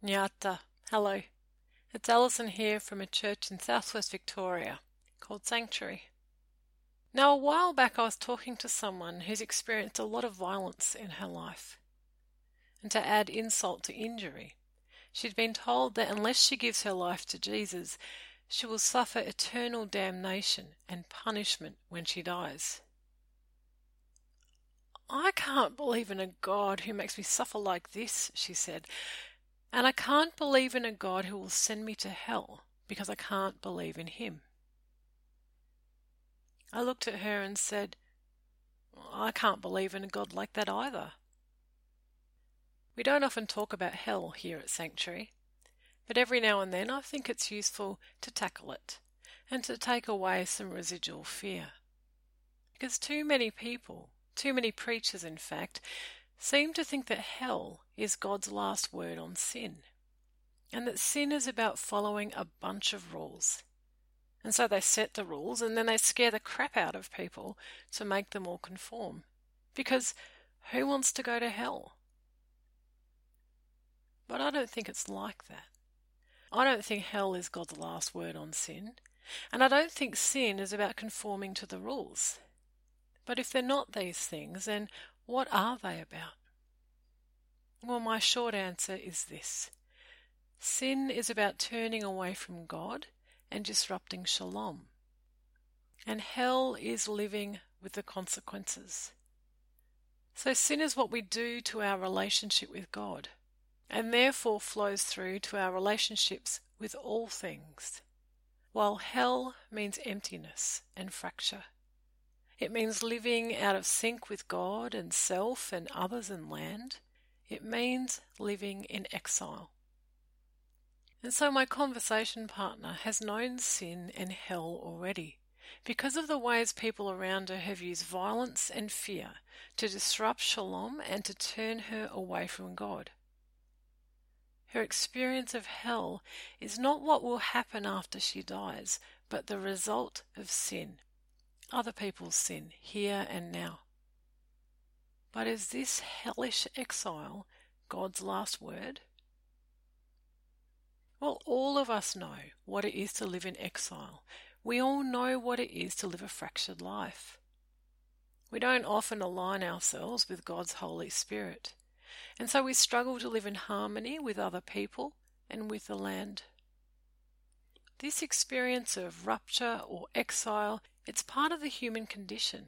Nyata, hello. It's Alison here from a church in southwest Victoria called Sanctuary. Now, a while back I was talking to someone who's experienced a lot of violence in her life. And to add insult to injury, she'd been told that unless she gives her life to Jesus, she will suffer eternal damnation and punishment when she dies. I can't believe in a God who makes me suffer like this, she said, and I can't believe in a God who will send me to hell because I can't believe in Him. I looked at her and said, I can't believe in a God like that either. We don't often talk about hell here at Sanctuary, but every now and then I think it's useful to tackle it and to take away some residual fear. Because too many people, too many preachers in fact, seem to think that hell is God's last word on sin, and that sin is about following a bunch of rules. And so they set the rules and then they scare the crap out of people to make them all conform. Because who wants to go to hell? But I don't think it's like that. I don't think hell is God's last word on sin, and I don't think sin is about conforming to the rules. But if they're not these things, then what are they about? Well, my short answer is this Sin is about turning away from God and disrupting shalom. And hell is living with the consequences. So sin is what we do to our relationship with God, and therefore flows through to our relationships with all things. While hell means emptiness and fracture. It means living out of sync with God and self and others and land. It means living in exile. And so my conversation partner has known sin and hell already because of the ways people around her have used violence and fear to disrupt shalom and to turn her away from God. Her experience of hell is not what will happen after she dies, but the result of sin, other people's sin, here and now. But is this hellish exile God's last word? Well, all of us know what it is to live in exile. We all know what it is to live a fractured life. We don't often align ourselves with God's Holy Spirit, and so we struggle to live in harmony with other people and with the land. This experience of rupture or exile, it's part of the human condition.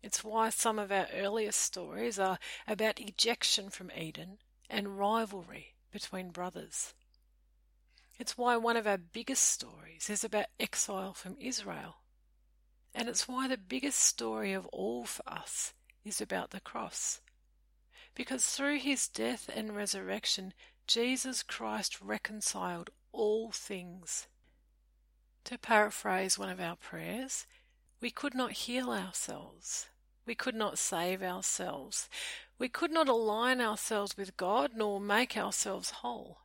It's why some of our earliest stories are about ejection from Eden and rivalry between brothers. It's why one of our biggest stories is about exile from Israel. And it's why the biggest story of all for us is about the cross. Because through his death and resurrection, Jesus Christ reconciled all things. To paraphrase one of our prayers, we could not heal ourselves. We could not save ourselves. We could not align ourselves with God nor make ourselves whole.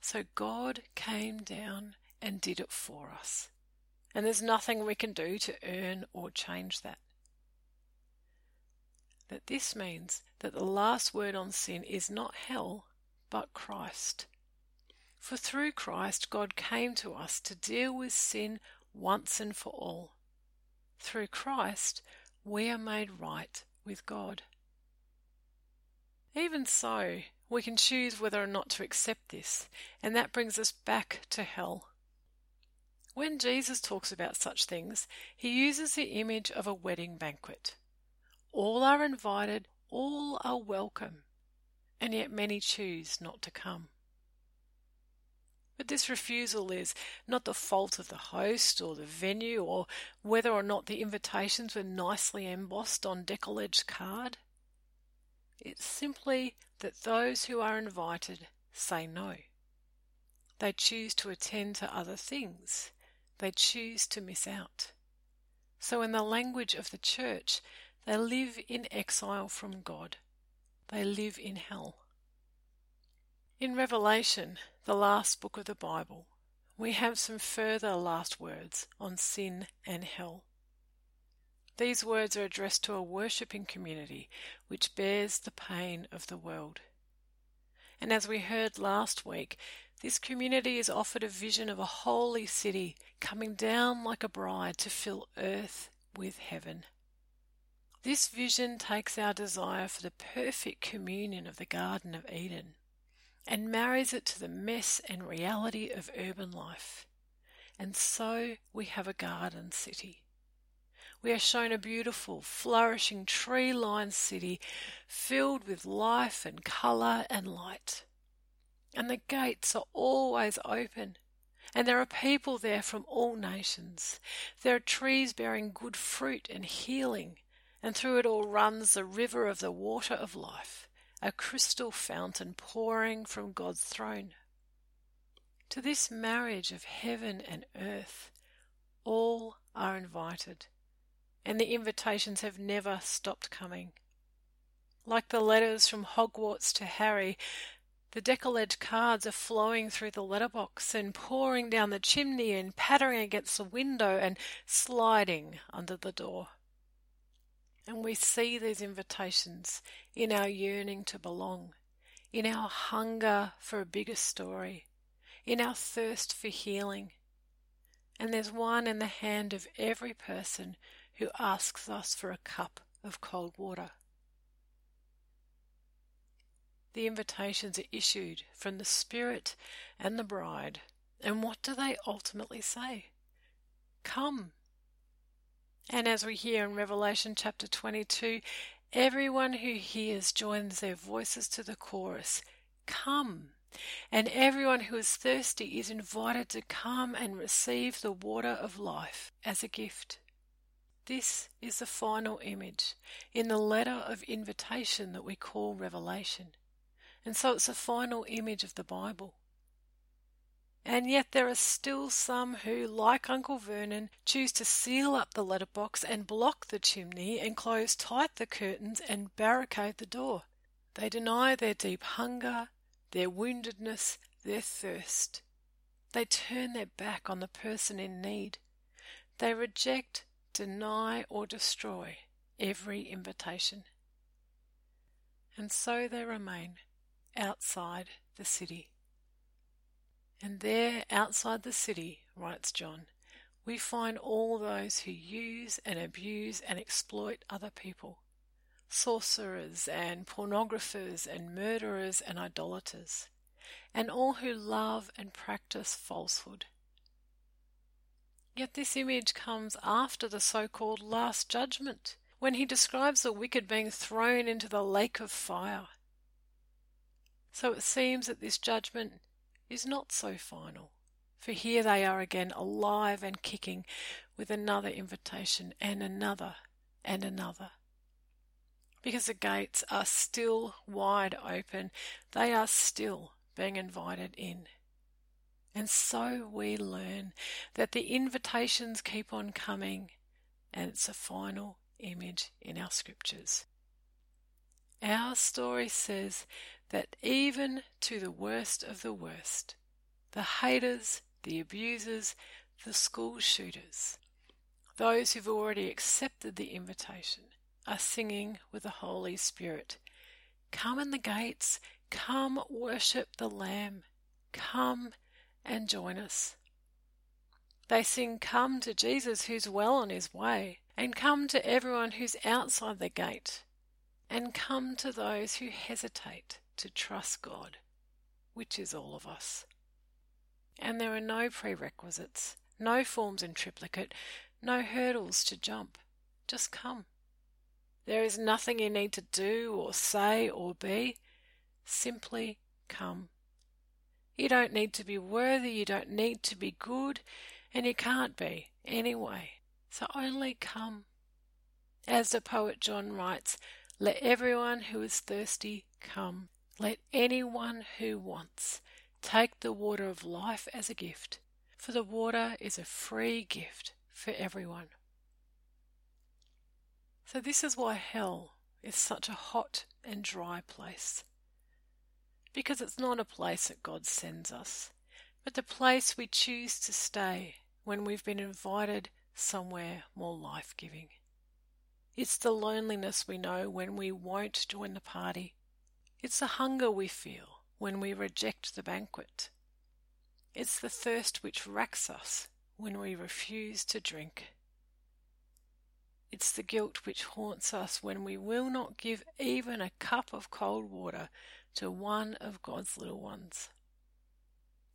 So God came down and did it for us. And there's nothing we can do to earn or change that. That this means that the last word on sin is not hell, but Christ. For through Christ, God came to us to deal with sin once and for all. Through Christ, we are made right with God. Even so, we can choose whether or not to accept this, and that brings us back to hell. When Jesus talks about such things, he uses the image of a wedding banquet. All are invited, all are welcome, and yet many choose not to come. But this refusal is not the fault of the host or the venue or whether or not the invitations were nicely embossed on decollage card. It's simply that those who are invited say no. They choose to attend to other things. They choose to miss out. So, in the language of the church, they live in exile from God. They live in hell. In Revelation, the last book of the Bible, we have some further last words on sin and hell. These words are addressed to a worshipping community which bears the pain of the world. And as we heard last week, this community is offered a vision of a holy city coming down like a bride to fill earth with heaven. This vision takes our desire for the perfect communion of the Garden of Eden and marries it to the mess and reality of urban life. And so we have a garden city. We are shown a beautiful, flourishing, tree lined city filled with life and colour and light and the gates are always open. And there are people there from all nations. There are trees bearing good fruit and healing, and through it all runs the river of the water of life, a crystal fountain pouring from God's throne. To this marriage of heaven and earth, all are invited, and the invitations have never stopped coming. Like the letters from Hogwarts to Harry, the decollage cards are flowing through the letterbox and pouring down the chimney and pattering against the window and sliding under the door. And we see these invitations in our yearning to belong, in our hunger for a bigger story, in our thirst for healing. And there's one in the hand of every person who asks us for a cup of cold water. The invitations are issued from the Spirit and the bride. And what do they ultimately say? Come. And as we hear in Revelation chapter 22, everyone who hears joins their voices to the chorus Come. And everyone who is thirsty is invited to come and receive the water of life as a gift. This is the final image in the letter of invitation that we call Revelation. And so it's a final image of the Bible. And yet there are still some who, like Uncle Vernon, choose to seal up the letterbox and block the chimney and close tight the curtains and barricade the door. They deny their deep hunger, their woundedness, their thirst. They turn their back on the person in need. They reject, deny, or destroy every invitation. And so they remain outside the city. And there, outside the city, writes John, we find all those who use and abuse and exploit other people sorcerers and pornographers and murderers and idolaters, and all who love and practice falsehood. Yet this image comes after the so called Last Judgment, when he describes the wicked being thrown into the lake of fire. So it seems that this judgment is not so final, for here they are again alive and kicking with another invitation and another and another. Because the gates are still wide open, they are still being invited in. And so we learn that the invitations keep on coming, and it's a final image in our scriptures. Our story says that even to the worst of the worst, the haters, the abusers, the school shooters, those who've already accepted the invitation, are singing with the Holy Spirit. Come in the gates, come worship the Lamb, come and join us. They sing, Come to Jesus who's well on his way, and come to everyone who's outside the gate, and come to those who hesitate to trust God, which is all of us. And there are no prerequisites, no forms in triplicate, no hurdles to jump. Just come. There is nothing you need to do or say or be. Simply come. You don't need to be worthy, you don't need to be good, and you can't be anyway. So only come. As the poet John writes, let everyone who is thirsty come. Let anyone who wants take the water of life as a gift, for the water is a free gift for everyone. So, this is why hell is such a hot and dry place. Because it's not a place that God sends us, but the place we choose to stay when we've been invited somewhere more life giving. It's the loneliness we know when we won't join the party it's the hunger we feel when we reject the banquet. It's the thirst which racks us when we refuse to drink. It's the guilt which haunts us when we will not give even a cup of cold water to one of God's little ones.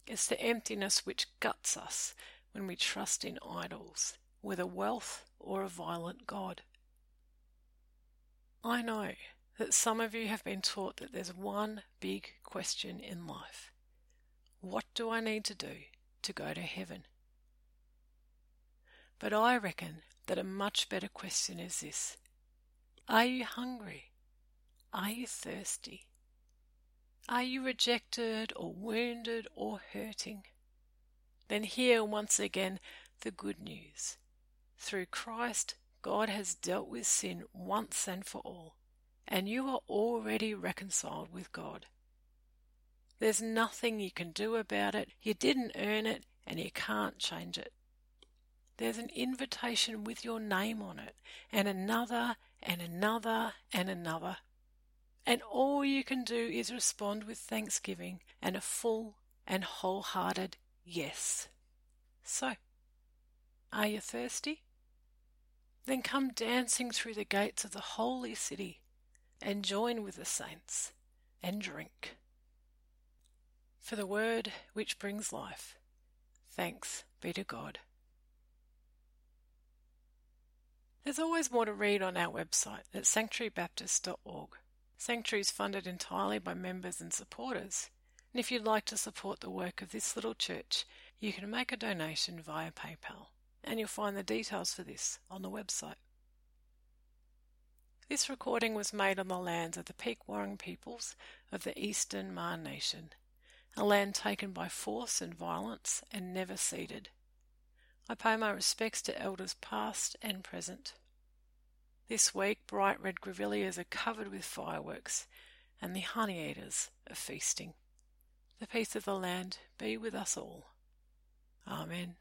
It's the emptiness which guts us when we trust in idols, whether wealth or a violent God. I know that some of you have been taught that there's one big question in life What do I need to do to go to heaven? But I reckon that a much better question is this Are you hungry? Are you thirsty? Are you rejected or wounded or hurting? Then hear once again the good news. Through Christ, God has dealt with sin once and for all, and you are already reconciled with God. There's nothing you can do about it, you didn't earn it, and you can't change it. There's an invitation with your name on it, and another, and another, and another. And all you can do is respond with thanksgiving and a full and wholehearted yes. So, are you thirsty? Then come dancing through the gates of the holy city and join with the saints and drink. For the word which brings life, thanks be to God. There's always more to read on our website at sanctuarybaptist.org. Sanctuary is funded entirely by members and supporters. And if you'd like to support the work of this little church, you can make a donation via PayPal. And you'll find the details for this on the website. This recording was made on the lands of the Peek Whurrong peoples of the Eastern Maar Nation, a land taken by force and violence and never ceded. I pay my respects to elders past and present. This week, bright red grevilleas are covered with fireworks, and the honey eaters are feasting. The peace of the land be with us all. Amen.